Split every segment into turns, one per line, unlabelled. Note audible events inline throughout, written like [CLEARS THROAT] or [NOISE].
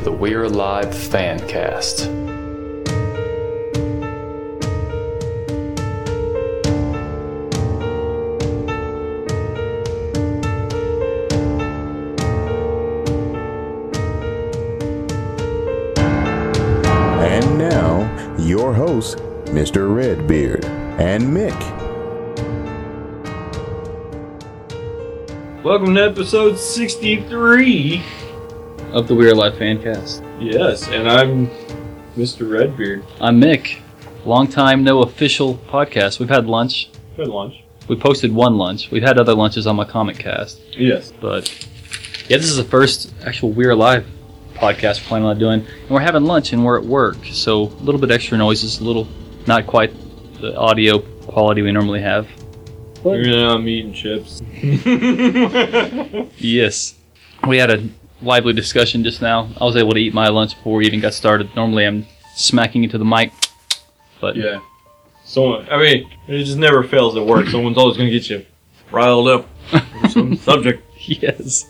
to the We're Alive Fancast.
And now, your hosts, Mr. Redbeard and Mick.
Welcome to episode 63.
Of the We're Alive Fancast.
Yes, and I'm Mr. Redbeard.
I'm Mick. Long time no official podcast. We've had lunch.
Good lunch.
We posted one lunch. We've had other lunches on my comic cast,
Yes.
but yeah, this is the first actual We're Alive podcast we're planning on doing. And we're having lunch and we're at work, so a little bit extra noise noises, a little not quite the audio quality we normally have.
You're gonna I'm eating chips. [LAUGHS]
Yes. We had a lively discussion just now. I was able to eat my lunch before we even got started. Normally I'm smacking into the mic, but
yeah. Someone, I mean, it just never fails at work. Someone's always gonna get you riled up for some [LAUGHS] subject.
yes.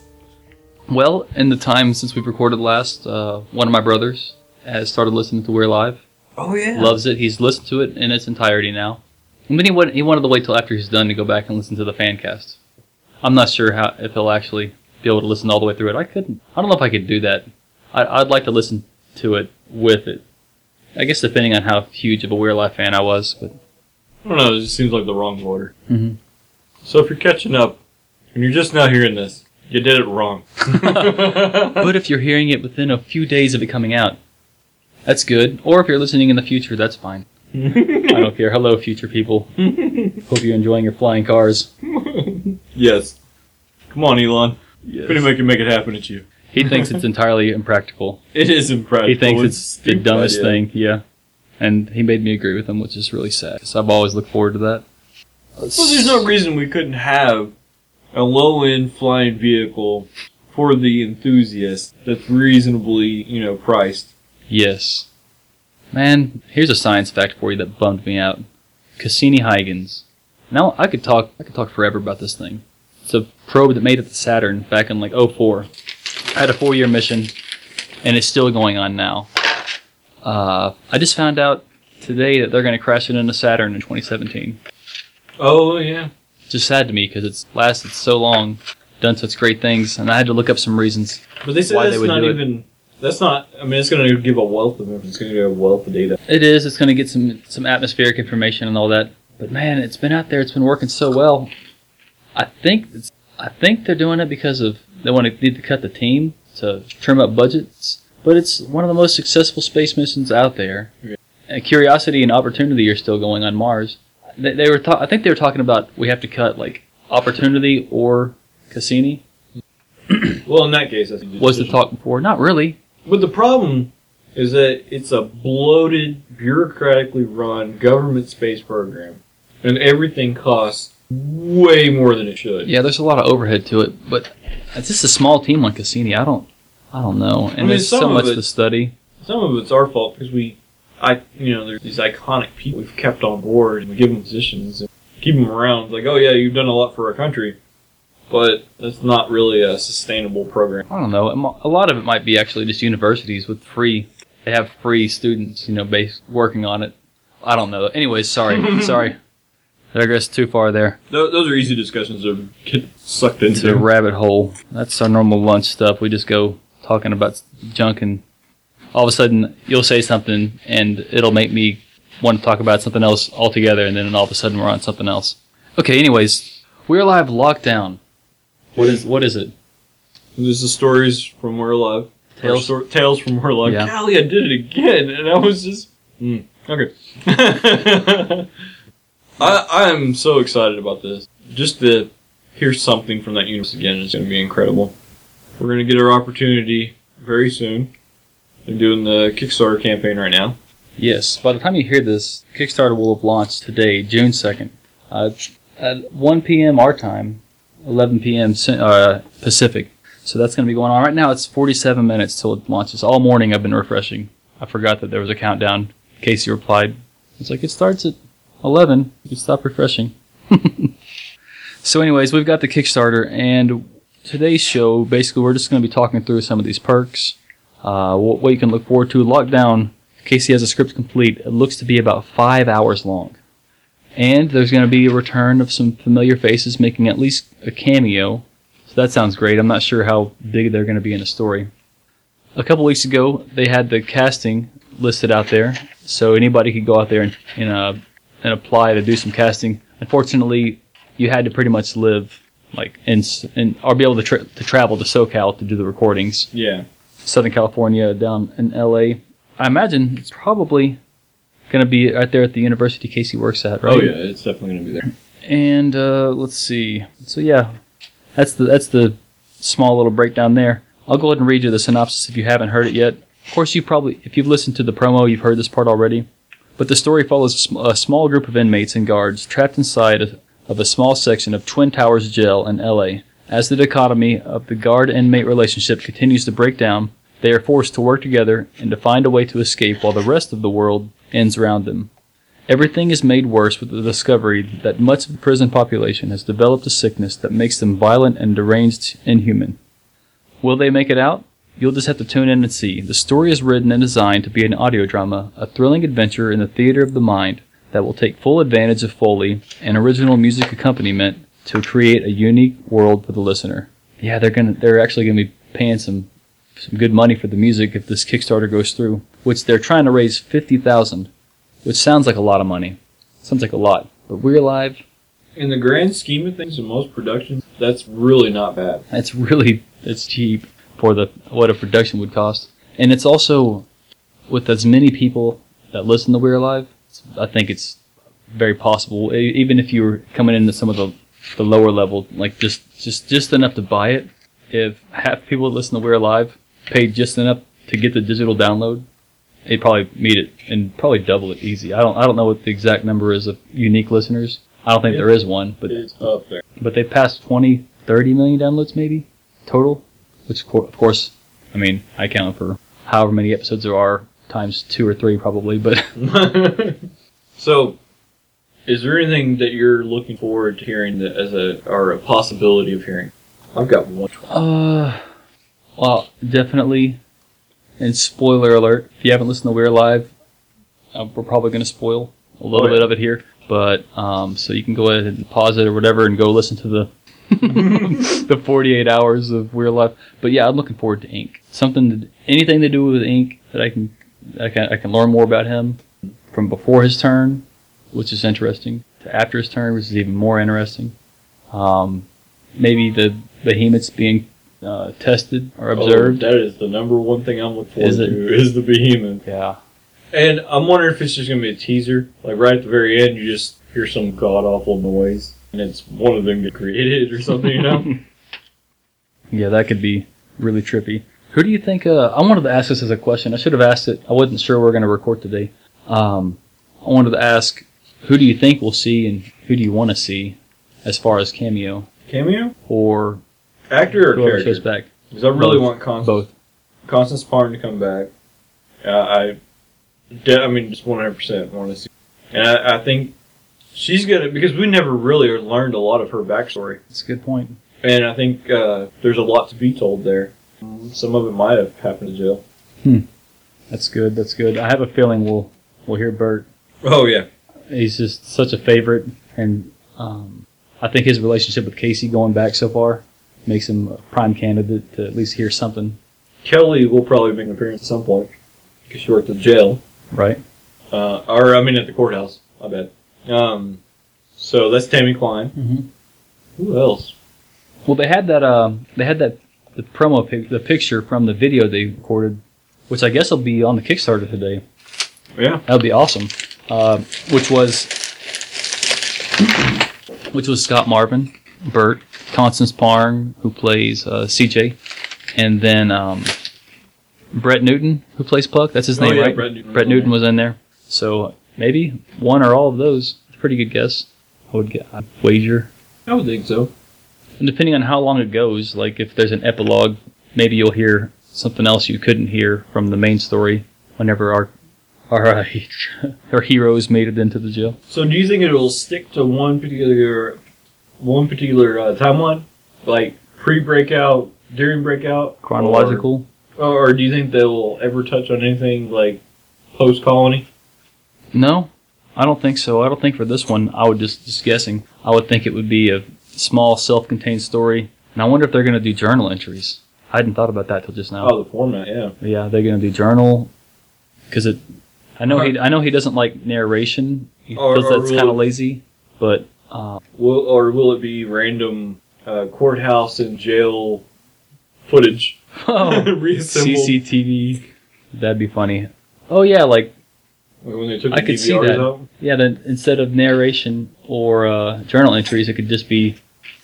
Well, in the time since we've recorded last, uh, one of my brothers has started listening to We're Alive.
Oh, yeah.
Loves it. He's listened to it in its entirety now. And then he, wanted, he wanted to wait till after he's done to go back and listen to the fan cast. I'm not sure how if he'll actually be able to listen all the way through it. I couldn't. I don't know if I could do that. I, I'd like to listen to it with it. I guess depending on how huge of a We're Alive fan I was. But
I don't know, it just seems like the wrong order.
Mhm.
So if you're catching up and you're just now hearing this, you did it wrong. [LAUGHS] [LAUGHS]
but if you're hearing it within a few days of it coming out, that's good. Or if you're listening in the future, that's fine. I don't care. Hello, future people. [LAUGHS] Hope you're enjoying your flying cars.
yes. Come on, Elon.
Yes.
Pretty make it make it happen at you.
He thinks it's entirely impractical. [LAUGHS]
It is impractical.
He thinks it's the dumbest
idea.
thing. Yeah. And he made me agree with him, which is really sad. 'cause I've always looked forward to that.
Well, there's no reason we couldn't have a low-end flying vehicle for the enthusiast that's reasonably, you know, priced.
Yes. Man, here's a science fact for you that bummed me out. Cassini-Huygens. Now I could talk. I could talk forever about this thing. It's a probe that made it to Saturn back in like 04. Had a four-year mission, and it's still going on now. Uh, I just found out today that they're going to crash it into Saturn in 2017.
Oh yeah.
It's just sad to me because it's lasted so long, done such great things, and I had to look up some reasons.
But they said
Why they
that's
would
not
do it.
even. That's not. I mean, it's going to give a wealth of information. It's going to give a wealth of data.
It is. It's going to get some some atmospheric information and all that. But man, it's been out there. It's been working so well. I think it's, I think they're doing it because of they want to need to cut the team to trim up budgets. But it's one of the most successful space missions out there.
Yeah.
And Curiosity and Opportunity are still going on Mars. They, they were. Ta- I think they were talking about we have to cut like Opportunity or Cassini. [CLEARS THROAT]
Well, in that case, I think
Was the talk before? Not really.
But the problem is that it's a bloated, bureaucratically run government space program, and everything costs way more than it should.
Yeah, there's a lot of overhead to it, but it's just a small team like Cassini. I don't, I don't know, and
mean,
there's so much
it-
to study.
Some of it's our fault because we, I, you know, there's these iconic people we've kept on board and we give them positions and keep them around. Like, oh yeah, you've done a lot for our country, but that's not really a sustainable program.
I don't know. A lot of it might be actually just universities with free. They have free students, you know, base working on it. I don't know. Anyways, sorry, [LAUGHS] sorry. I digress too far there.
Th- those are easy discussions to get sucked
It's a
into.
rabbit hole. That's our normal lunch stuff. We just go talking about junk, and all of a sudden you'll say something, and it'll make me want to talk about something else altogether, and then all of a sudden we're on something else. Okay. Anyways, We're Alive lockdown. What is what is it?
There's the stories from We're Alive.
Tales.
stor- tales from We're Alive.
Yeah.
Golly, I did it again, and I was just. Mm, okay. [LAUGHS] I I am so excited about this. Just to hear something from that universe again is going to be incredible. We're going to get our opportunity very soon. They're doing the Kickstarter campaign right now.
Yes. By the time you hear this, Kickstarter will have launched today, June second, uh, at 1 p.m. our time, 11 p.m. Uh, Pacific. So that's going to be going on right now. It's 47 minutes till it launches. All morning I've been refreshing. I forgot that there was a countdown. Casey replied, "It's like it starts at 11. You stop refreshing." [LAUGHS] so, anyways, we've got the Kickstarter, and today's show basically we're just going to be talking through some of these perks. Uh, what, what you can look forward to. Lockdown, Casey has a script complete. It looks to be about five hours long. And there's going to be a return of some familiar faces making at least a cameo. So that sounds great. I'm not sure how big they're going to be in the story. A couple weeks ago, they had the casting listed out there, so anybody could go out there and and, uh, and apply to do some casting. Unfortunately, you had to pretty much live like in, s- in or be able to, tra- to travel to SoCal to do the recordings.
Yeah.
Southern California, down in LA. I imagine it's probably going to be right there at the university Casey works at, right?
Oh yeah, it's definitely gonna be there.
And uh, let's see. So yeah, that's the that's the small little breakdown there. I'll go ahead and read you the synopsis if you haven't heard it yet. Of course, you probably if you've listened to the promo, you've heard this part already. But the story follows a small group of inmates and guards trapped inside of a small section of Twin Towers Jail in LA. As the dichotomy of the guard inmate relationship continues to break down, they are forced to work together and to find a way to escape while the rest of the world ends around them. Everything is made worse with the discovery that much of the prison population has developed a sickness that makes them violent and deranged inhuman. Will they make it out? You'll just have to tune in and see. The story is written and designed to be an audio drama, a thrilling adventure in the theater of the mind that will take full advantage of Foley and original music accompaniment to create a unique world for the listener. Yeah, they're gonna they're actually gonna be paying some some good money for the music if this Kickstarter goes through, which they're trying to raise fifty thousand, which sounds like a lot of money. Sounds like a lot, but we're alive.
In the grand scheme of things, in most productions, that's really not bad.
It's really it's cheap for the what a production would cost, and it's also with as many people that listen to We're Alive. it's- I think it's very possible, even if you were coming into some of the the lower level, like just just just enough to buy it. If half people that listen to We're Alive paid just enough to get the digital download, they'd probably meet it and probably double it easy. I don't I don't know what the exact number is of unique listeners. I don't think there is one, but
It's up there.
but they passed 20, 30 million downloads maybe total, which of course, I mean, I count for however many episodes there are times two or three probably, but [LAUGHS] [LAUGHS]
so, is there anything that you're looking forward to hearing that as a or a possibility of hearing? I've got one.
uh, well, definitely. And spoiler alert: if you haven't listened to We're Alive, uh, we're probably going to spoil a little
Oh, yeah.
bit of it here. But um, so you can go ahead and pause it or whatever and go listen to the [LAUGHS] the 48 hours of We're Alive. But yeah, I'm looking forward to Ink. Something, to, anything to do with Ink that I can, I can, I can learn more about him from before his turn, which is interesting, to after his turn, which is even more interesting. Um, maybe the behemoths being uh, tested or observed.
Oh, that is the number one thing I'm looking forward
Is it?
to is the behemoth.
yeah.
And I'm wondering if it's just gonna be a teaser. Like right at the very end, you just hear some god awful noise, and it's one of them get created or something. You know? [LAUGHS]
Yeah, that could be really trippy. Who do you think? Uh, I wanted to ask this as a question. I should have asked it. I wasn't sure we were going to record today. Um, I wanted to ask, who do you think we'll see, and who do you want to see, as far as cameo
Cameo,
or
actor or
whoever shows
character?
back?
Because I really
Both.
want Constance,
Both.
Constance Parn to come back. Uh, I, de- I mean, just 100 percent want to see, and I, I think she's gonna because we never really learned a lot of her backstory,
That's a good point.
and I think uh, there's a lot to be told there. Some of it might have happened to Jill.
That's good. That's good. I have a feeling we'll we'll hear Bert.
Oh yeah,
He's just such a favorite, and um, I think his relationship with Casey going back so far makes him a prime candidate to at least hear something,
Kelly will probably make an appearance at some point because she worked at the jail.
right?
uh, or I mean at the courthouse. I bet. Um, so that's Tammy Klein.
Mhm.
Who else?
Well, they had that. Um, they had that the promo pic, the picture from the video they recorded, which I guess will be on the Kickstarter today.
Yeah.
That would be awesome. Uh, which was [CLEARS THROAT] which was Scott Marvin, Bert, Constance Parn, who plays uh, CJ, and then um, Brett Newton, who plays Puck. That's his
Oh,
name,
yeah,
right?
Brett Newton
Brett Newton was in there. So maybe one or all of those. Pretty good guess. I would get I'd wager.
I would think so.
And depending on how long it goes, like if there's an epilogue, maybe you'll hear something else you couldn't hear from the main story whenever our our uh, [LAUGHS] our heroes made it into the jail.
So do you think it will stick to one particular one particular uh, timeline, like pre-breakout, during breakout,
Chronological.
or, Or do you think they'll ever touch on anything like post colony?
No, I don't think so. I don't think for this one. I would just just guessing. I would think it would be a small, self-contained story, and I wonder if they're going to do journal entries. I hadn't thought about that till just now.
Oh, the format, yeah.
Yeah, they're going to do journal because it. I know he. I know he doesn't like narration. He
Or-
feels
or
that's kind of lazy, but uh,
Will or will it be random uh, courthouse and jail footage [LAUGHS] [LAUGHS] reassembled?
CCTV. That'd be funny. Oh yeah, Like
when they took
I
the
could see
DVRs
that.
out?
yeah. Then instead of narration or uh, journal entries, it could just be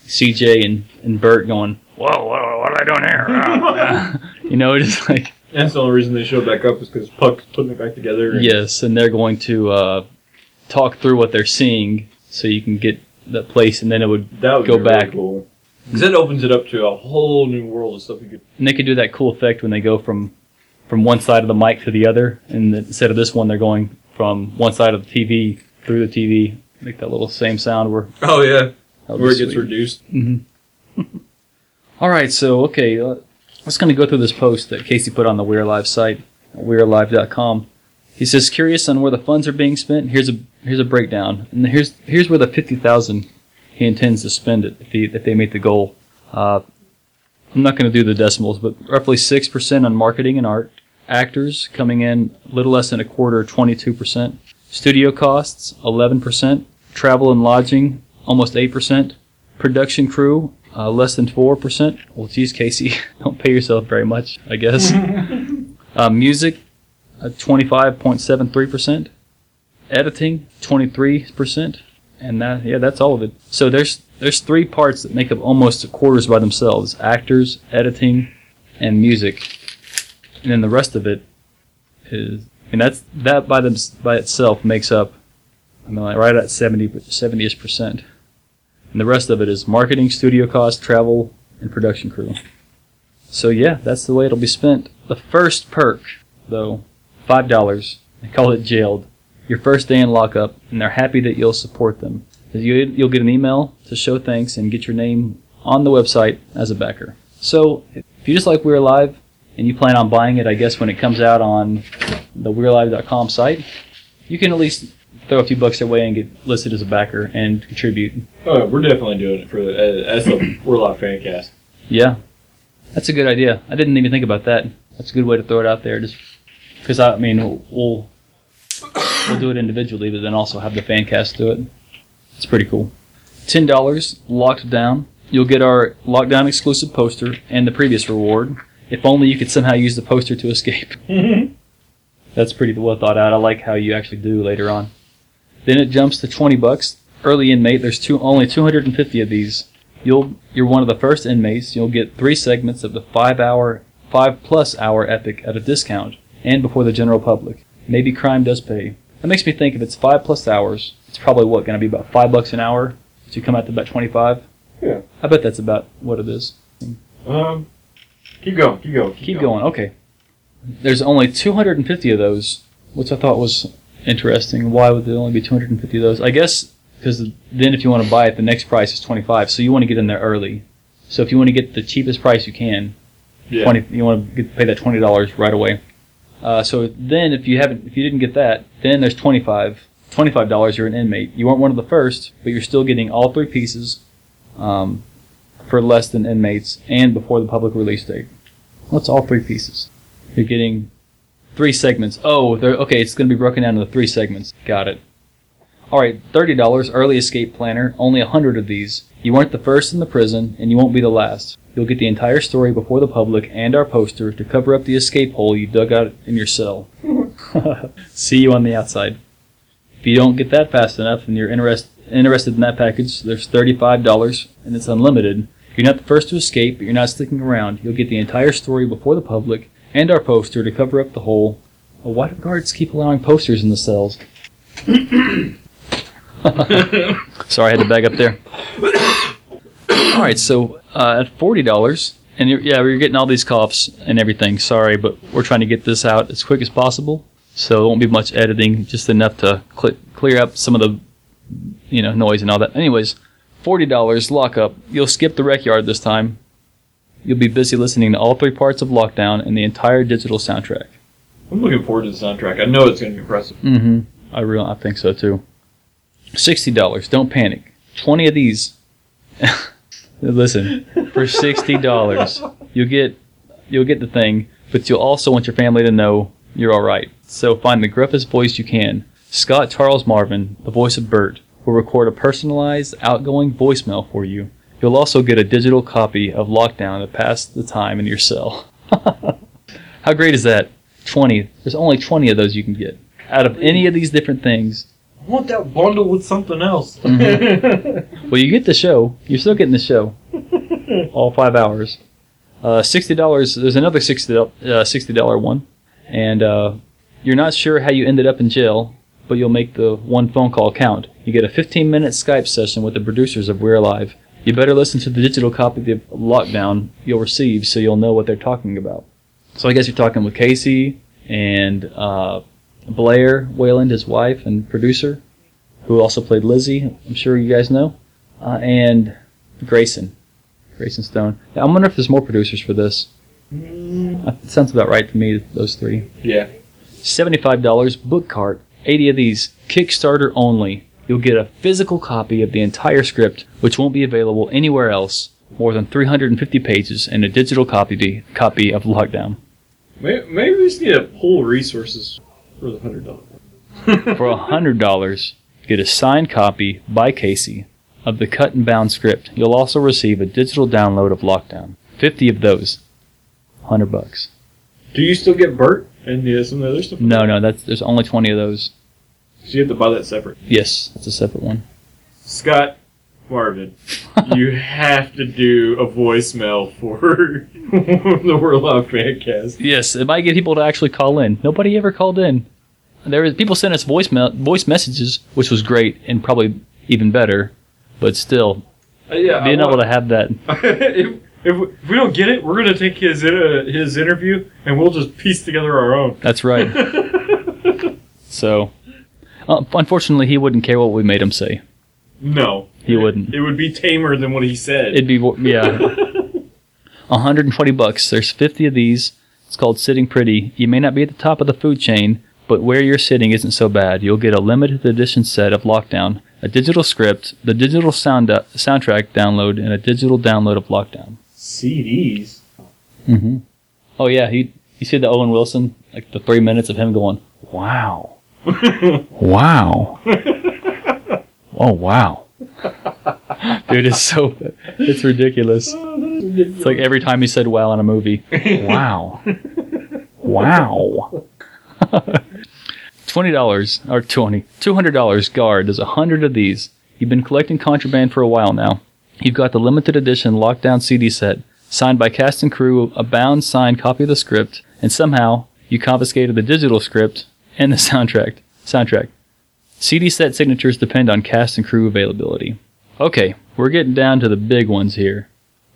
CJ and, and Bert going, "Whoa, whoa, what are they doing here?" Ah." [LAUGHS] [LAUGHS] you know, [LAUGHS] just like
That's the only reason they showed back up is because Puck's putting it back together. and-
yes, and they're going to uh, talk through what they're seeing, so you can get that place, and then it would
that would
go
be really
back.
cool. Because that opens it up to a whole new world of stuff you could.
And they could do that cool effect when they go from from one side of the mic to the other, and instead of this one, they're going from one side of the TV through the TV, make that little same sound where
Oh yeah, where it gets
sweet.
reduced. [LAUGHS]
All right, so okay, uh, let's going to go through this post that Casey put on the We're Alive site, we'realive.com. He says, "Curious on where the funds are being spent. Here's a here's a breakdown, and here's here's where the fifty thousand he intends to spend it if he if they meet the goal. Uh, I'm not going to do the decimals, but roughly six percent on marketing and art. Actors coming in a little less than a quarter, twenty two percent. Studio costs, eleven percent. Travel and lodging, almost eight percent. Production crew, uh, less than 4%. Well, geez, Casey, [LAUGHS] don't pay yourself very much, I guess. [LAUGHS] uh, music, uh, 25.73%. Editing, 23%. And that, yeah, that's all of it. So there's there's three parts that make up almost quarters by themselves: actors, editing, and music. And then the rest of it is, and that's that by them by itself makes up, I mean, like right at 70 70ish percent. And the rest of it is marketing, studio costs, travel, and production crew. So yeah, that's the way it'll be spent. The first perk, though, five dollars. They call it jailed. Your first day in lockup, and they're happy that you'll support them. You, you'll get an email to show thanks and get your name on the website as a backer. So if you just like We're Alive and you plan on buying it, I guess when it comes out on the We'reAlive.com site, you can at least throw a few bucks their way and get listed as a backer and contribute.
Oh, we're definitely doing it for the as the We're Alive fan cast.
Yeah, that's a good idea. I didn't even think about that. That's a good way to throw it out there. Just because I mean, we'll we'll do it individually, but then also have the fan cast do it. It's pretty cool. Ten dollars locked down. You'll get our lockdown exclusive poster and the previous reward. If only you could somehow use the poster to escape. [LAUGHS] That's pretty well thought out. I like how you actually do later on. Then it jumps to twenty bucks. Early inmate. There's two only 250 of these. You'll you're one of the first inmates. You'll get three segments of the five hour, five plus hour epic at a discount and before the general public. Maybe crime does pay. That makes me think if it's five plus hours, it's probably what going to be about five bucks an hour to come out to about 25.
Yeah.
I bet that's about what it is.
Um, keep going, keep going,
Keep going. Okay. There's only 250 of those, which I thought was interesting. Why would there only be 250 of those? I guess because then if you want to buy it, the next price is 25. So you want to get in there early. So if you want to get the cheapest price you can,
Yeah.
20 you want to get, pay that $20 right away. Uh, so then if you haven't if you didn't get that, then there's 25 $25 you're an inmate. You weren't one of the first, but you're still getting all three pieces um, for less than inmates and before the public release date. What's all three pieces? You're getting three segments. Oh, okay, it's going to be broken down into three segments. Got it. All right, thirty dollars early escape planner. Only a hundred of these. You weren't the first in the prison, and you won't be the last. You'll get the entire story before the public and our poster to cover up the escape hole you dug out in your cell. [LAUGHS] See you on the outside. If you don't get that fast enough and you're interest, interested in that package, there's thirty-five dollars, and it's unlimited. You're not the first to escape, but you're not sticking around. You'll get the entire story before the public and our poster to cover up the hole. Well, why do guards keep allowing posters in the cells? [LAUGHS] Sorry, I had to bag up there. all right, so uh, at forty dollars, and you're, yeah, we're getting all these coughs and everything. Sorry, but we're trying to get this out as quick as possible, so it won't be much editing, just enough to cl- clear up some of the, you know, noise and all that. Anyways, forty dollars lockup. You'll skip the rec yard this time. you'll be busy listening to all three parts of Lockdown and the entire digital soundtrack.
I'm looking forward to the soundtrack. I know it's going to be impressive.
Mm-hmm. I real I think so too. Sixty dollars. Don't panic. Twenty of these. [LAUGHS] Listen, for sixty dollars, you'll get you'll get the thing, but you'll also want your family to know you're all right. So find the gruffest voice you can. Scott Charles Marvin, the voice of Bert, will record a personalized, outgoing voicemail for you. You'll also get a digital copy of Lockdown to pass the time in your cell. [LAUGHS] How great is that? 20. There's only 20 of those you can get. Out of any of these different things,
I want that bundle with something else. [LAUGHS]
well, you get the show. You're still getting the show. [LAUGHS] All five hours. Uh, $60. There's another 60, uh, $60 one. And uh, you're not sure how you ended up in jail, but you'll make the one phone call count. You get a 15 minute Skype session with the producers of We're Alive. You better listen to the digital copy of Lockdown you'll receive so you'll know what they're talking about. So I guess you're talking with Casey and uh, Blair Wayland, his wife and producer, who also played Lizzie. I'm sure you guys know, uh, and Grayson, Grayson Stone. Now, I wonder if there's more producers for this. Uh, It sounds about right to me. Those three.
yeah.
Seventy-five dollars book cart. Eighty of these Kickstarter only. You'll get a physical copy of the entire script, which won't be available anywhere else. More than 350 pages and a digital copy copy of Lockdown.
Maybe, maybe we just need to pull resources for the hundred dollars. [LAUGHS]
For hundred dollars, get a signed copy by Casey of the cut and bound script. You'll also receive a digital download of Lockdown. Fifty of those. Hundred bucks.
Do you still get Bert and the, some of the other stuff?
No, no, that's there's only twenty of those.
So you have to buy that separate.
Yes, it's a separate one.
Scott Marvin, [LAUGHS] you have to do a voicemail for [LAUGHS] the We're Alive Fancast.
Yes, it might get people to actually call in. Nobody ever called in. There was people sent us voicemail voice messages, which was great and probably even better. But still,
Uh, yeah,
being able to have that, [LAUGHS]
if, if, we- don't get it, we're gonna take his uh, his interview and we'll just piece together our own.
that's right. So, uh, unfortunately, he wouldn't care what we made him say.
no,
He wouldn't.
It would be tamer than what he said.
It'd be yeah, [LAUGHS] 120 bucks. There's 50 of these. It's called Sitting Pretty. You may not be at the top of the food chain, but where you're sitting isn't so bad. You'll get a limited edition set of Lockdown, a digital script, the digital sound uh, soundtrack download, and a digital download of Lockdown.
CDs.
Mm-hmm. Oh yeah, he you see the Owen Wilson like the three minutes of him going, "Wow, [LAUGHS] wow, oh wow." Dude, it's so [LAUGHS] it's ridiculous. It's like every time he said "wow" in a movie. Wow, wow. [LAUGHS] Twenty dollars or twenty, two hundred dollars. Guard. There's a hundred of these. You've been collecting contraband for a while now. You've got the limited edition lockdown CD set, signed by cast and crew, a bound signed copy of the script, and somehow you confiscated the digital script and the soundtrack. Soundtrack. CD set signatures depend on cast and crew availability. Okay, we're getting down to the big ones here.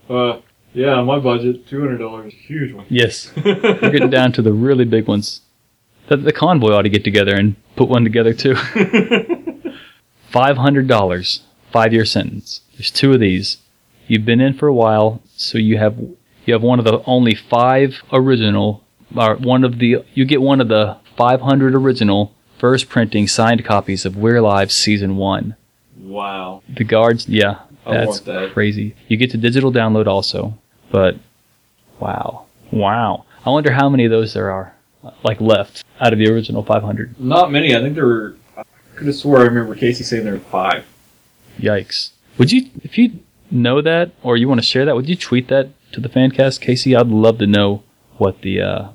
Uh, yeah, on my budget, two hundred dollars, is a huge one.
Yes, [LAUGHS] we're getting down to the really big ones. The, the convoy ought to get together and put one together too. [LAUGHS] Five hundred dollars, five year sentence. There's two of these. You've been in for a while, so you have you have one of the only five original, or one of the you get one of the 500 original first printing signed copies of We're Alive season one.
wow.
The guards, yeah, that's
that.
crazy. You get the digital download also, but wow, wow. I wonder how many of those there are, like left out of the original 500.
Not many. I think there were. I could have swore I remember Casey saying there were five.
Yikes! Would you, if you know that or you want to share that, would you tweet that to the fancast, Casey? I'd love to know what the, uh,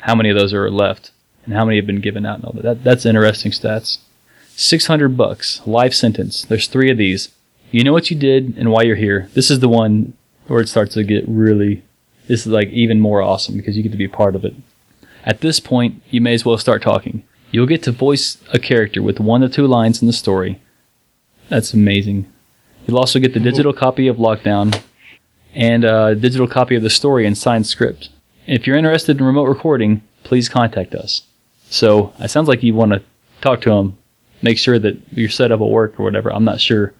how many of those are left and how many have been given out and all that. that that's interesting stats. 600 bucks, life sentence. There's three of these. You know what you did and why you're here. This is the one where it starts to get really, this is like even more awesome because you get to be part of it. At this point, you may as well start talking. You'll get to voice a character with one to two lines in the story. That's amazing. You'll also get the digital copy of Lockdown and a digital copy of the story and signed script. If you're interested in remote recording, please contact us. So it sounds like you want to talk to him, make sure that your setup will work or whatever. I'm not sure,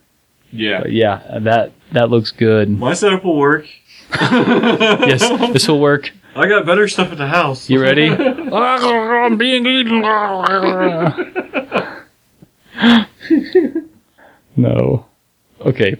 Yeah.
but yeah, that that looks good.
My setup will work. [LAUGHS]
yes, this will work.
I got better stuff at the house.
You ready? I'm being eaten. no. Okay.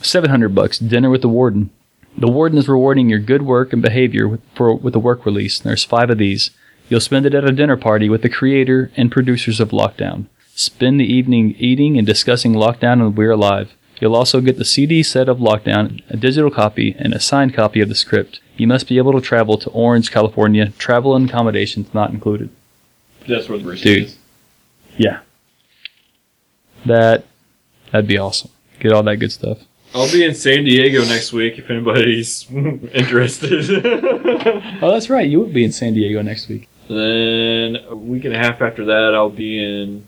700 bucks. Dinner with the warden. The warden is rewarding your good work and behavior with, for, with a work release. There's five of these. You'll spend it at a dinner party with the creator and producers of Lockdown. Spend the evening eating and discussing Lockdown and We're Alive. You'll also get the CD set of Lockdown, a digital copy, and a signed copy of the script. You must be able to travel to Orange, California. Travel and accommodations not included.
That's where the brisket
Dude.
is.
Yeah. That that'd be awesome. Get all that good stuff.
I'll be in San Diego next week if anybody's [LAUGHS] interested. [LAUGHS]
Oh, that's right. You would be in San Diego next week.
Then a week and a half after that, I'll be in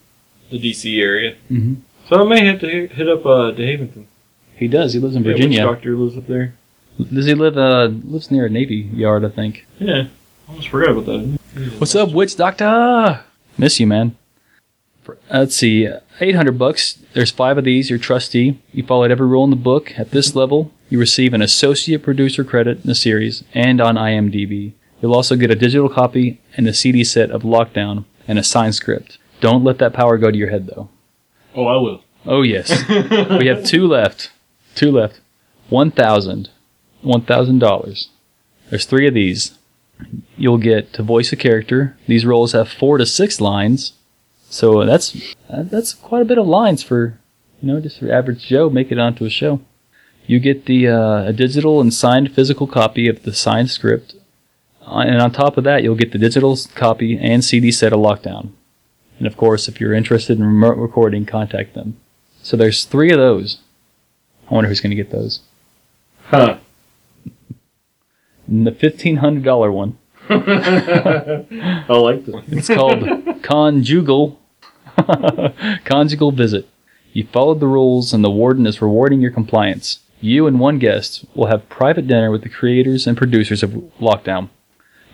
the DC area.
Mm-hmm.
So I may have to hit up uh, DeHaventon.
He does. He lives in
Yeah, which
Virginia.
doctor lives up there?
Does he live? Uh, lives near a Navy yard, I think.
Yeah, I almost forgot about that.
What's up, witch doctor? Miss you, man. For- uh, Let's see, eight hundred bucks. There's five of these. You're trustee. You followed every rule in the book. At this level, you receive an associate producer credit in the series and on IMDb. You'll also get a digital copy and a CD set of Lockdown and a signed script. Don't let that power go to your head, though.
Oh, I will.
Oh yes, [LAUGHS] we have two left. Two left. One thousand. One thousand dollars. There's three of these. You'll get to voice a character. These roles have four to six lines, so that's uh, that's quite a bit of lines for you know just for average Joe make it onto a show. You get the uh, a digital and signed physical copy of the signed script, Uh, and on top of that, you'll get the digital copy and CD set of Lockdown. And of course, if you're interested in remote recording, contact them. So there's three of those. I wonder who's going to get those.
Huh.
And the fifteen hundred dollar one. [LAUGHS]
I like this.
It's called conjugal [LAUGHS] conjugal visit. You followed the rules, and the warden is rewarding your compliance. You and one guest will have private dinner with the creators and producers of Lockdown.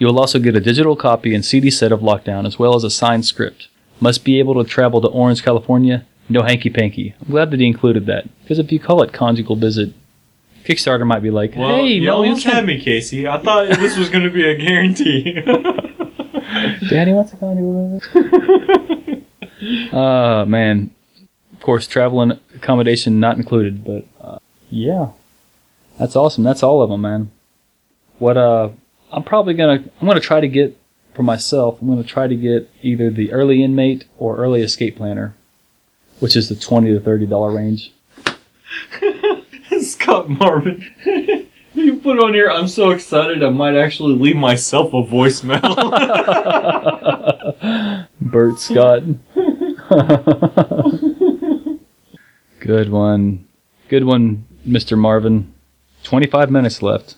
You will also get a digital copy and CD set of Lockdown, as well as a signed script. Must be able to travel to Orange, California. No hanky panky. I'm glad that he included that because if you call it conjugal visit, Kickstarter might be like,
Well,
"Hey,
you
Mo,
almost had me, Casey. I thought this was going to be a guarantee. [LAUGHS]
Daddy wants a conjugal visit." Uh [LAUGHS] man, of course, travel and accommodation not included, but uh, yeah, that's awesome. That's all of them, man. What uh, I'm probably gonna I'm gonna try to get for myself. I'm gonna try to get either the early inmate or early escape planner, which is the twenty to thirty dollar range. [LAUGHS]
Scott Marvin. [LAUGHS] you put on here, I'm so excited I might actually leave myself a voicemail. [LAUGHS]
Bert Scott. Good one. Good one, Mr. Marvin. 25 minutes left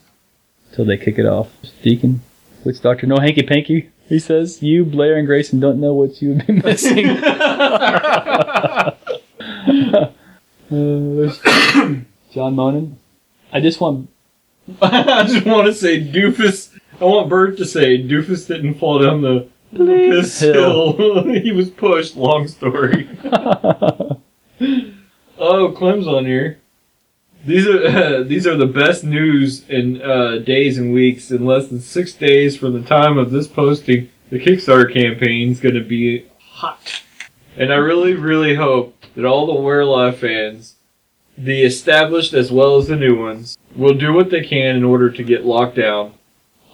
till they kick it off. Deacon, witch doctor, no hanky panky. He says, You, Blair, and Grayson don't know what you would be missing. [LAUGHS] Uh, John Monin. I just want.
I just want to say doofus. I want Bert to say doofus didn't fall down the piss hill. [LAUGHS] he was pushed. Long story. [LAUGHS] Oh, Clem's on here. These are uh, [LAUGHS] these are the best news in uh, days and weeks. In less than six days from the time of this posting, the Kickstarter campaign is going to be hot, and I really, really hope that all the We're Alive fans, the established as well as the new ones, will do what they can in order to get Lockdown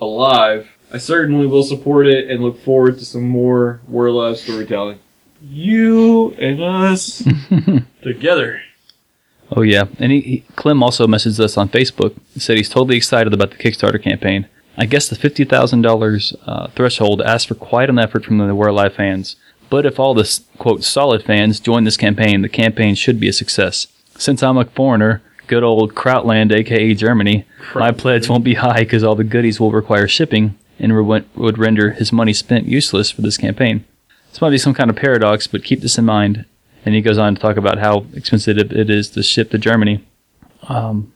alive. I certainly will support it and look forward to some more We're Alive storytelling. You and us [LAUGHS] together.
Oh yeah, and he, he, Clem also messaged us on Facebook. He said he's totally excited about the Kickstarter campaign. I guess the fifty thousand uh, dollars threshold asked for quite an effort from the We're Alive fans. But if all the quote solid fans join this campaign, the campaign should be a success. Since I'm a foreigner, good old Krautland, aka Germany, my pledge won't be high because all the goodies will require shipping and re- would render his money spent useless for this campaign. This might be some kind of paradox, but keep this in mind. And he goes on to talk about how expensive it is to ship to Germany. Um,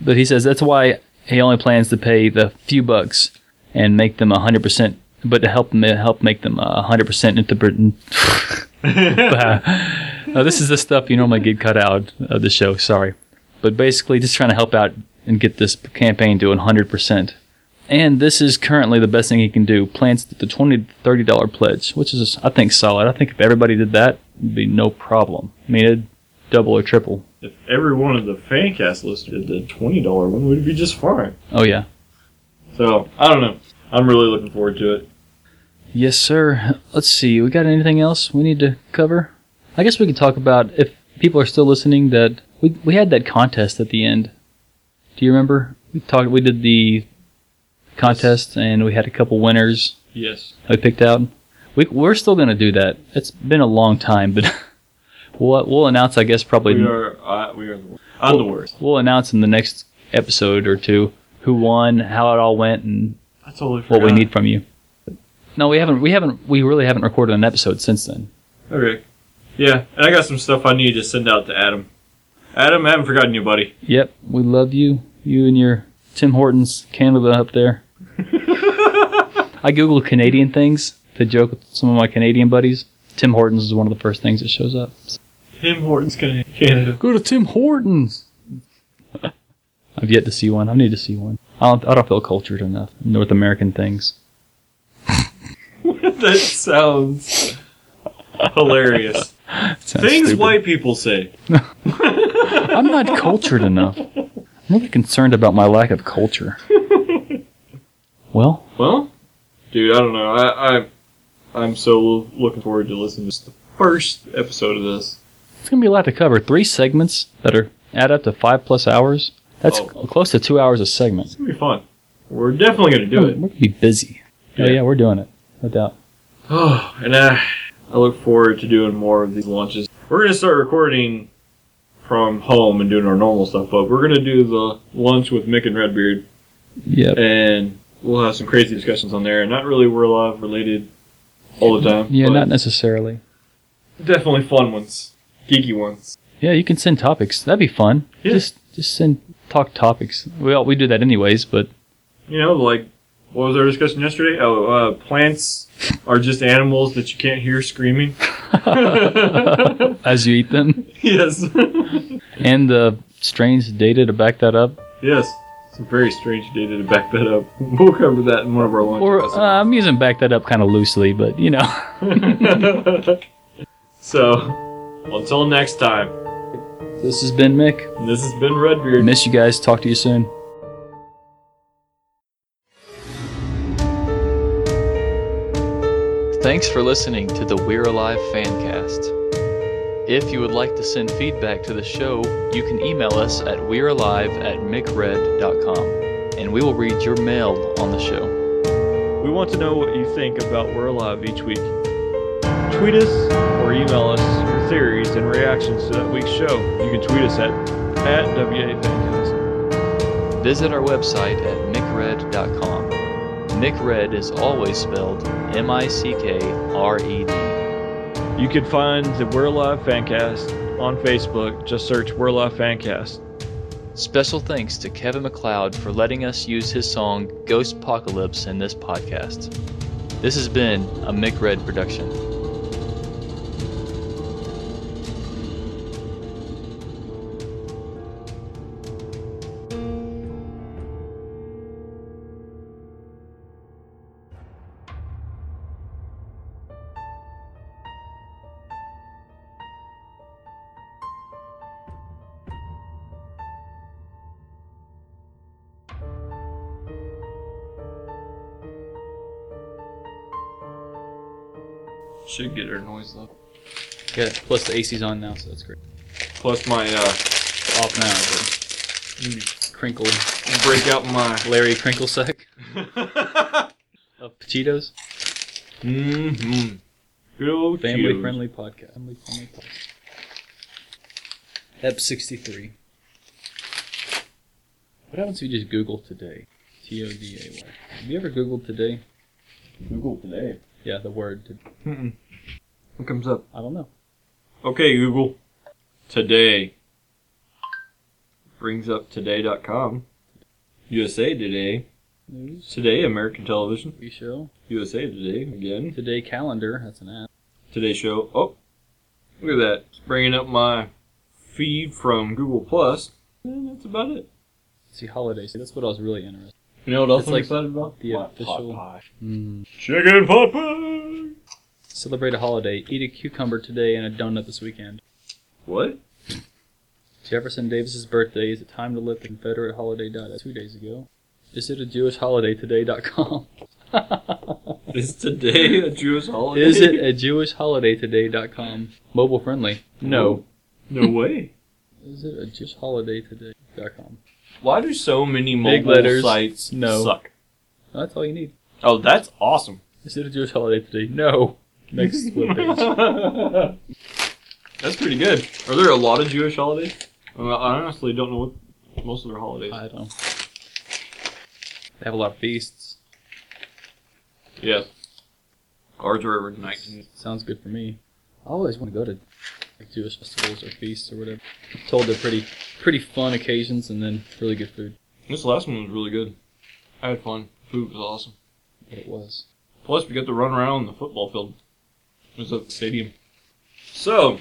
but he says that's why he only plans to pay the few bucks and make them 100%, but to help help make them uh, 100% into Britain. [LAUGHS] now, this is the stuff you normally get cut out of the show, sorry. But basically, just trying to help out and get this campaign to 100%. And this is currently the best thing he can do. Plans the 20 to 30 dollar pledge, which is I think solid. I think if everybody did that, it'd be no problem. I mean, it'd double or triple.
If every one of the fan cast listeners did the twenty dollar one, we'd be just fine.
Oh yeah.
So I don't know. I'm really looking forward to it.
Yes, sir. Let's see. We got anything else we need to cover? I guess we could talk about if people are still listening. That we we had that contest at the end. Do you remember? We talked. We did the contest, and we had a couple winners
Yes.
we picked out. We we're still gonna do that. It's been a long time, but [LAUGHS] we'll we'll announce. I guess probably
We are. Uh, we are. The worst. I'm the worst.
we'll announce in the next episode or two who won, how it all went, and
I totally forgot.
what we need from you. No, we haven't. We haven't. We really haven't recorded an episode since then.
Okay. Yeah, and I got some stuff I need to send out to Adam. Adam, I haven't forgotten you, buddy.
Yep, we love you. You and your Tim Hortons Canada up there. I googled Canadian things to joke with some of my Canadian buddies. Tim Hortons is one of the first things that shows up.
Tim Hortons, Canada.
Go to Tim Hortons. [LAUGHS] I've yet to see one. I need to see one. I don't, I don't feel cultured enough. North American things. [LAUGHS]
that sounds hilarious. [LAUGHS]
Sounds
Things
stupid.
white people say.
I'm not cultured enough. I'm really concerned about my lack of culture. Well,
Well, dude, I don't know. I, I I'm so looking forward to listening to the first episode of this.
it's gonna be a lot to cover. Three segments that are add up to five plus hours. That's
Oh.
close to two hours a segment.
It's gonna be fun. We're definitely gonna do it.
We're gonna be busy. Oh
Yeah.
yeah, we're doing it. No doubt.
Oh, and uh, I look forward to doing more of these launches. We're gonna start recording from home and doing our normal stuff, but we're gonna do the lunch with Mick and Redbeard,
Yep.
and we'll have some crazy discussions on there. Not really We're Alive related all the time.
Yeah, not necessarily.
definitely fun ones, geeky ones.
Yeah, you can send topics. That'd be fun.
Yeah.
Just just send talk topics. Well, we do that anyways, but
You know, like what was our discussion yesterday? Oh, uh, plants are just animals that you can't hear screaming. [LAUGHS]
as you eat them, [LAUGHS]
yes,
and the strange data to back that up.
yes. Some very strange data to back that up. [LAUGHS] We'll cover that in one of our lunch
Or uh. I'm using back that up kind of loosely, but you know. [LAUGHS]
so, until next time,
This has been Mick.
this has been Redbeard.
Miss you guys. Talk to you soon. Thanks for listening to the We're Alive Fancast. If you would like to send feedback to the show, you can email us at we'realive at mickred.com and we will read your mail on the show.
We want to know what you think about We're Alive each week. Tweet us or email us your theories and reactions to that week's show. You can tweet us at, at WA Fancast.
Visit our website at mickred.com. Mickred is always spelled M I C K R E D.
You can find the We're Alive Fancast on Facebook. Just search We're Alive Fancast.
Special thanks to Kevin MacLeod for letting us use his song Ghostpocalypse in this podcast. This has been a Mick Red production.
Should get our noise up.
Yeah, plus the AC's on now, so that's great.
Plus my uh,
Off now, but crinkle,
break out my.
Larry Crinkle Sack [LAUGHS] of Cheetos.
mm-hmm. Good old
Family
Cheetos.
friendly podcast. Family friendly podcast. Ep 63. What happens if you just Google today? T O D A Y. Have you ever Googled today?
Google today.
Yeah, the word. To,
Mm-mm. What comes up?
I don't know.
Okay, Google. Today. Brings up today.com. USA Today.
News.
Today, American Television.
TV show.
USA Today again.
Today calendar. That's an app.
Today Show. Oh, look at that. It's bringing up my feed from Google Plus. And that's about it.
See holidays. That's what I was really interested.
You know what else
It's
I'm
like
excited about?
the
Pot
official-
pie.
in. Hmm.
Chicken pot pie.
Celebrate a holiday. Eat a cucumber today and a donut this weekend.
What?
Jefferson Davis's birthday is a time to let the Confederate holiday die. Two days ago. Is it a Jewish holiday today.com? [LAUGHS]
Is today a Jewish holiday?
Is it a Jewish holiday today.com? Mobile friendly. No.
No way.
Is it a Jewish holiday today.com?
Why do so many
Big
mobile
letters,
sites
no.
suck?
That's all you need.
Oh, that's awesome.
Is it a Jewish holiday today? No. Next [LAUGHS] webpage.
that's pretty good. Are there a lot of Jewish holidays? I honestly don't know what most of their holidays.
I don't. They have a lot of feasts.
Yeah. Ours are every 19.
Sounds good for me. I always want to go to like Jewish festivals or feasts or whatever. I'm told they're pretty pretty fun occasions and then really good food.
This last one was really good. I had fun. Food was awesome.
It was.
Plus, we got to run around the football field. Was at the stadium. So,